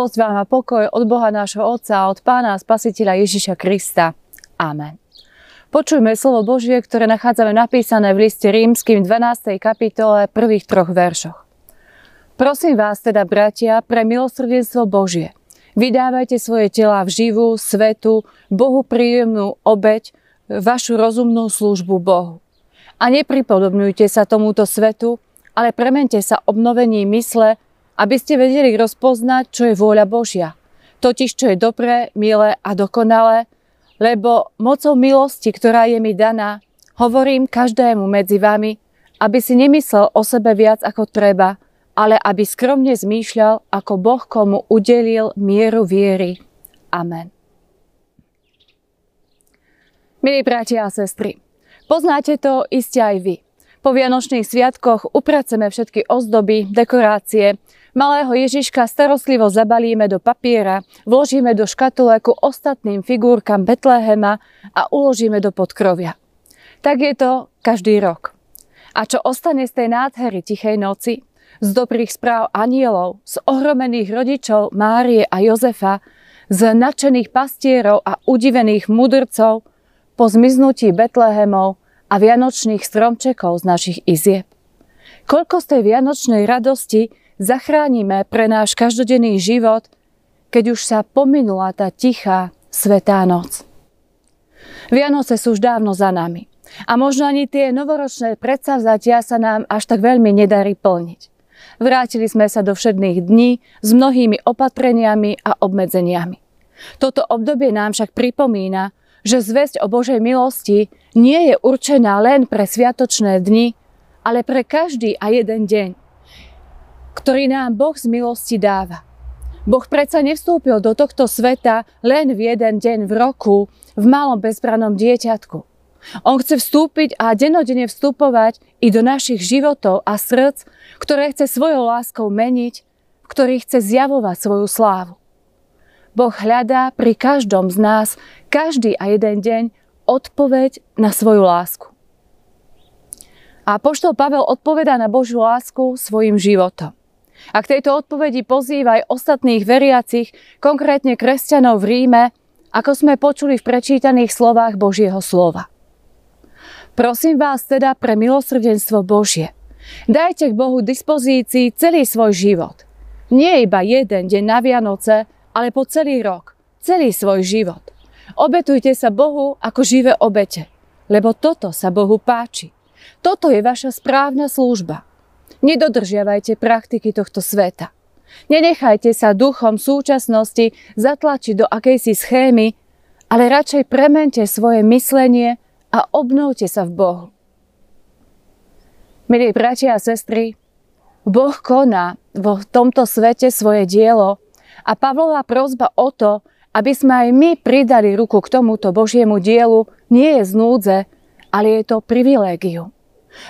Milosť vám a pokoj od Boha nášho Otca od Pána a Spasiteľa Ježiša Krista. Amen. Počujme slovo Božie, ktoré nachádzame napísané v liste rímským 12. kapitole prvých troch veršoch. Prosím vás teda, bratia, pre milosrdenstvo Božie. Vydávajte svoje tela v živú, svetu, Bohu príjemnú obeď, vašu rozumnú službu Bohu. A nepripodobňujte sa tomuto svetu, ale premente sa obnovením mysle, aby ste vedeli rozpoznať, čo je vôľa Božia. Totiž, čo je dobré, milé a dokonalé, lebo mocou milosti, ktorá je mi daná, hovorím každému medzi vami, aby si nemyslel o sebe viac ako treba, ale aby skromne zmýšľal, ako Boh komu udelil mieru viery. Amen. Milí bratia a sestry, poznáte to iste aj vy. Po Vianočných sviatkoch upraceme všetky ozdoby, dekorácie, Malého Ježiška starostlivo zabalíme do papiera, vložíme do škatuleku ostatným figurkám Betlehema a uložíme do podkrovia. Tak je to každý rok. A čo ostane z tej nádhery tichej noci? Z dobrých správ anielov, z ohromených rodičov Márie a Jozefa, z nadšených pastierov a udivených mudrcov, po zmiznutí Betlehemov a vianočných stromčekov z našich izieb. Koľko z tej vianočnej radosti zachránime pre náš každodenný život, keď už sa pominula tá tichá svetá noc. Vianoce sú už dávno za nami a možno ani tie novoročné predsavzatia sa nám až tak veľmi nedarí plniť. Vrátili sme sa do všedných dní s mnohými opatreniami a obmedzeniami. Toto obdobie nám však pripomína, že zväzť o Božej milosti nie je určená len pre sviatočné dni, ale pre každý a jeden deň ktorý nám Boh z milosti dáva. Boh predsa nevstúpil do tohto sveta len v jeden deň v roku v malom bezbranom dieťatku. On chce vstúpiť a denodene vstupovať i do našich životov a srdc, ktoré chce svojou láskou meniť, v ktorých chce zjavovať svoju slávu. Boh hľadá pri každom z nás, každý a jeden deň, odpoveď na svoju lásku. A poštol Pavel odpovedá na Božiu lásku svojim životom. A k tejto odpovedi pozýva aj ostatných veriacich, konkrétne kresťanov v Ríme, ako sme počuli v prečítaných slovách Božieho slova. Prosím vás teda pre milosrdenstvo Božie. Dajte k Bohu dispozícii celý svoj život. Nie iba jeden deň na Vianoce, ale po celý rok, celý svoj život. Obetujte sa Bohu ako živé obete, lebo toto sa Bohu páči. Toto je vaša správna služba. Nedodržiavajte praktiky tohto sveta. Nenechajte sa duchom súčasnosti zatlačiť do akejsi schémy, ale radšej premente svoje myslenie a obnovte sa v Bohu. Milí bratia a sestry, Boh koná vo tomto svete svoje dielo a Pavlova prozba o to, aby sme aj my pridali ruku k tomuto Božiemu dielu, nie je z núdze, ale je to privilégium.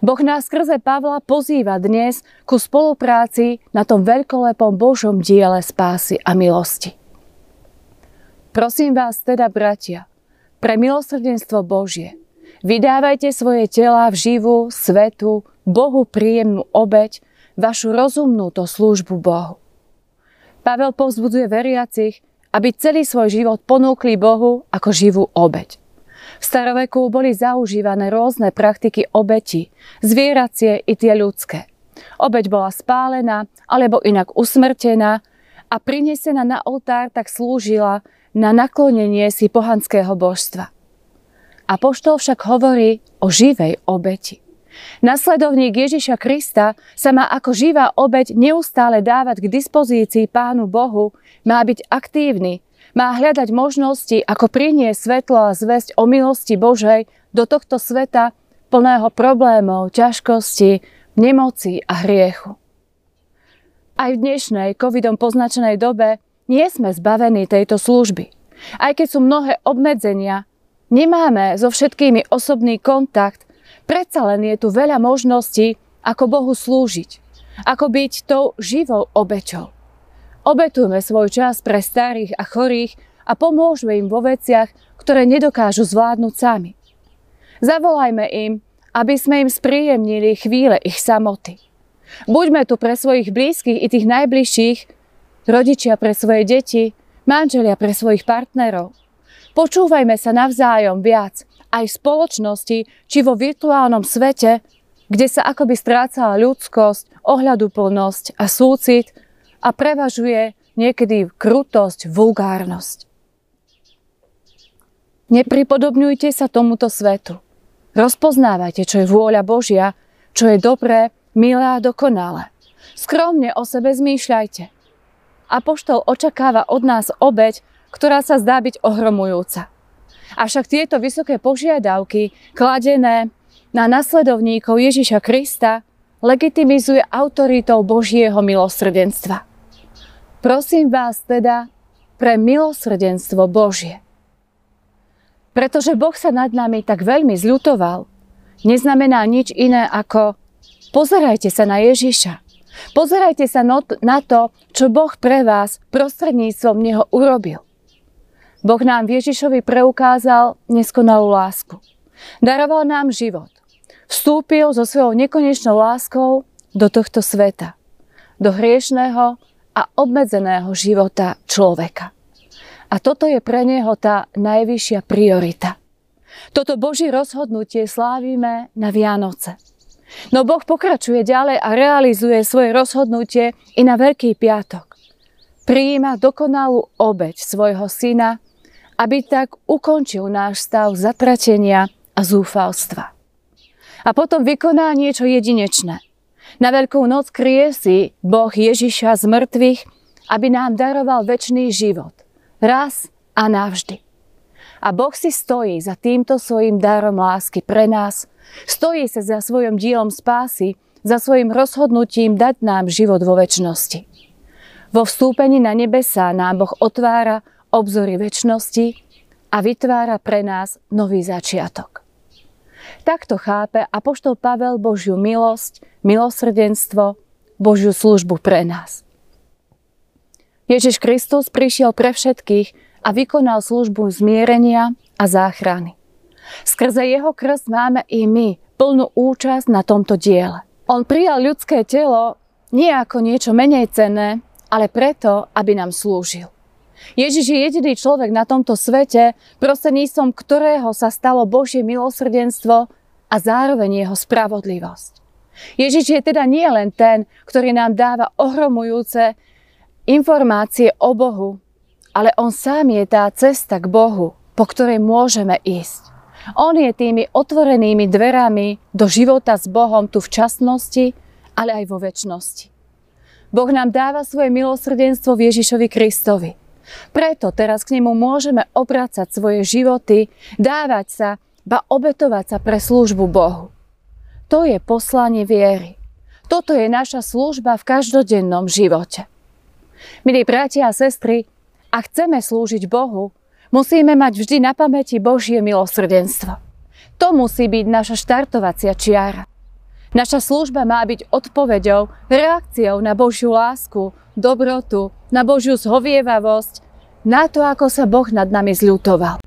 Boh nás skrze Pavla pozýva dnes ku spolupráci na tom veľkolepom Božom diele spásy a milosti. Prosím vás teda, bratia, pre milosrdenstvo Božie, vydávajte svoje tela v živú, svetu, Bohu príjemnú obeď, vašu rozumnú to službu Bohu. Pavel povzbudzuje veriacich, aby celý svoj život ponúkli Bohu ako živú obeď. V staroveku boli zaužívané rôzne praktiky obeti, zvieracie i tie ľudské. Obeď bola spálená alebo inak usmrtená a prinesená na oltár tak slúžila na naklonenie si pohanského božstva. A poštol však hovorí o živej obeti. Nasledovník Ježiša Krista sa má ako živá obeď neustále dávať k dispozícii Pánu Bohu, má byť aktívny, má hľadať možnosti, ako priniesť svetlo a zväzť o milosti Božej do tohto sveta plného problémov, ťažkosti, nemoci a hriechu. Aj v dnešnej covidom poznačenej dobe nie sme zbavení tejto služby. Aj keď sú mnohé obmedzenia, nemáme so všetkými osobný kontakt, predsa len je tu veľa možností, ako Bohu slúžiť, ako byť tou živou obeťou. Obetujme svoj čas pre starých a chorých a pomôžme im vo veciach, ktoré nedokážu zvládnuť sami. Zavolajme im, aby sme im spríjemnili chvíle ich samoty. Buďme tu pre svojich blízkych i tých najbližších, rodičia pre svoje deti, manželia pre svojich partnerov. Počúvajme sa navzájom viac, aj v spoločnosti či vo virtuálnom svete, kde sa akoby strácala ľudskosť, ohľaduplnosť a súcit a prevažuje niekedy krutosť, vulgárnosť. Nepripodobňujte sa tomuto svetu. Rozpoznávajte, čo je vôľa Božia, čo je dobré, milé a dokonalé. Skromne o sebe zmýšľajte. Apoštol očakáva od nás obeď, ktorá sa zdá byť ohromujúca. Avšak tieto vysoké požiadavky, kladené na nasledovníkov Ježiša Krista, legitimizuje autoritou Božieho milosrdenstva. Prosím vás teda pre milosrdenstvo Božie. Pretože Boh sa nad nami tak veľmi zľutoval, neznamená nič iné ako pozerajte sa na Ježiša. Pozerajte sa na to, čo Boh pre vás prostredníctvom Neho urobil. Boh nám v Ježišovi preukázal neskonalú lásku. Daroval nám život. Vstúpil so svojou nekonečnou láskou do tohto sveta. Do hriešného a obmedzeného života človeka. A toto je pre neho tá najvyššia priorita. Toto Boží rozhodnutie slávime na Vianoce. No Boh pokračuje ďalej a realizuje svoje rozhodnutie i na Veľký piatok. Prijíma dokonalú obeď svojho syna, aby tak ukončil náš stav zatratenia a zúfalstva. A potom vykoná niečo jedinečné. Na Veľkú noc krie si Boh Ježiša z mŕtvych, aby nám daroval väčší život. Raz a navždy. A Boh si stojí za týmto svojim darom lásky pre nás, stojí sa za svojim dielom spásy, za svojim rozhodnutím dať nám život vo väčšnosti. Vo vstúpení na nebesa nám Boh otvára obzory väčšnosti a vytvára pre nás nový začiatok. Takto chápe Apoštol Pavel Božiu milosť, milosrdenstvo, Božiu službu pre nás. Ježiš Kristus prišiel pre všetkých a vykonal službu zmierenia a záchrany. Skrze jeho krst máme i my plnú účasť na tomto diele. On prijal ľudské telo nie ako niečo menej cenné, ale preto, aby nám slúžil. Ježiš je jediný človek na tomto svete, prostredníctvom ktorého sa stalo Božie milosrdenstvo a zároveň jeho spravodlivosť. Ježiš je teda nie len ten, ktorý nám dáva ohromujúce informácie o Bohu, ale on sám je tá cesta k Bohu, po ktorej môžeme ísť. On je tými otvorenými dverami do života s Bohom tu v časnosti, ale aj vo väčšnosti. Boh nám dáva svoje milosrdenstvo v Ježišovi Kristovi. Preto teraz k nemu môžeme obracať svoje životy, dávať sa, ba obetovať sa pre službu Bohu. To je poslanie viery. Toto je naša služba v každodennom živote. Milí bratia a sestry, a chceme slúžiť Bohu, musíme mať vždy na pamäti Božie milosrdenstvo. To musí byť naša štartovacia čiara. Naša služba má byť odpoveďou, reakciou na Božiu lásku, dobrotu, na Božiu zhovievavosť, na to, ako sa Boh nad nami zľutoval.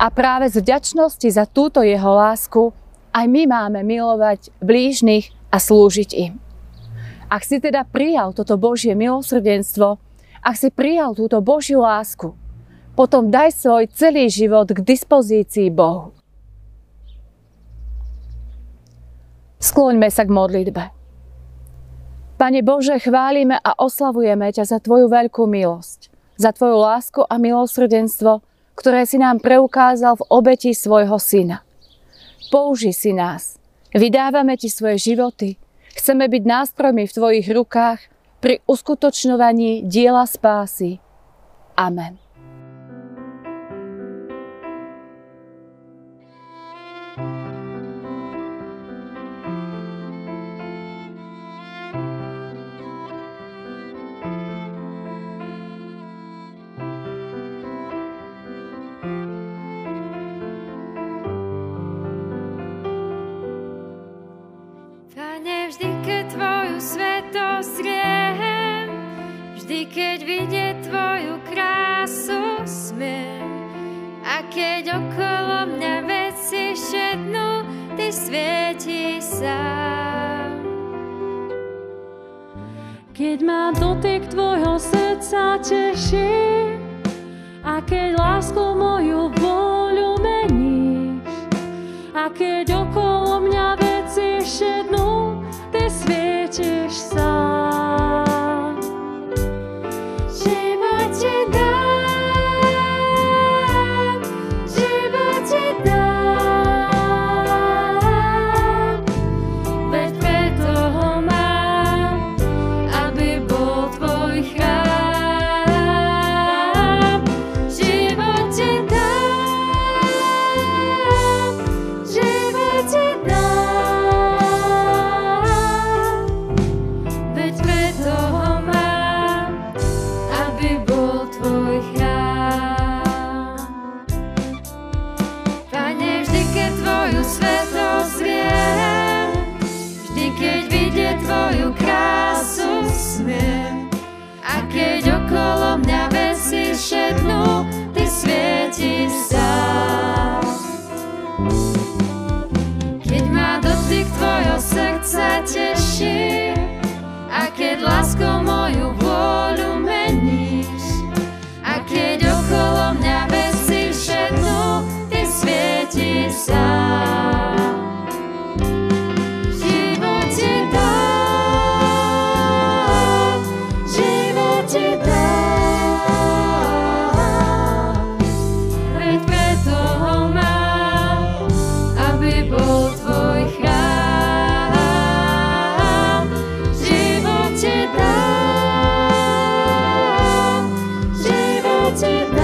A práve z vďačnosti za túto jeho lásku aj my máme milovať blížnych a slúžiť im. Ak si teda prijal toto Božie milosrdenstvo, ak si prijal túto Božiu lásku, potom daj svoj celý život k dispozícii Bohu. Skloňme sa k modlitbe. Pane Bože, chválime a oslavujeme ťa za Tvoju veľkú milosť, za Tvoju lásku a milosrdenstvo, ktoré si nám preukázal v obeti svojho Syna. Použi si nás. Vydávame Ti svoje životy. Chceme byť nástrojmi v Tvojich rukách – pri uskutočňovaní diela spásy. Amen. sa. Keď ma dotyk tvojho srdca teší a keď lásku moju vôľu meníš a keď okolo mňa veci šednú okolo mňa veci šednú, ty svietiš sám. Keď ma dotyk tvojho srdca teší, a keď láskou moju Život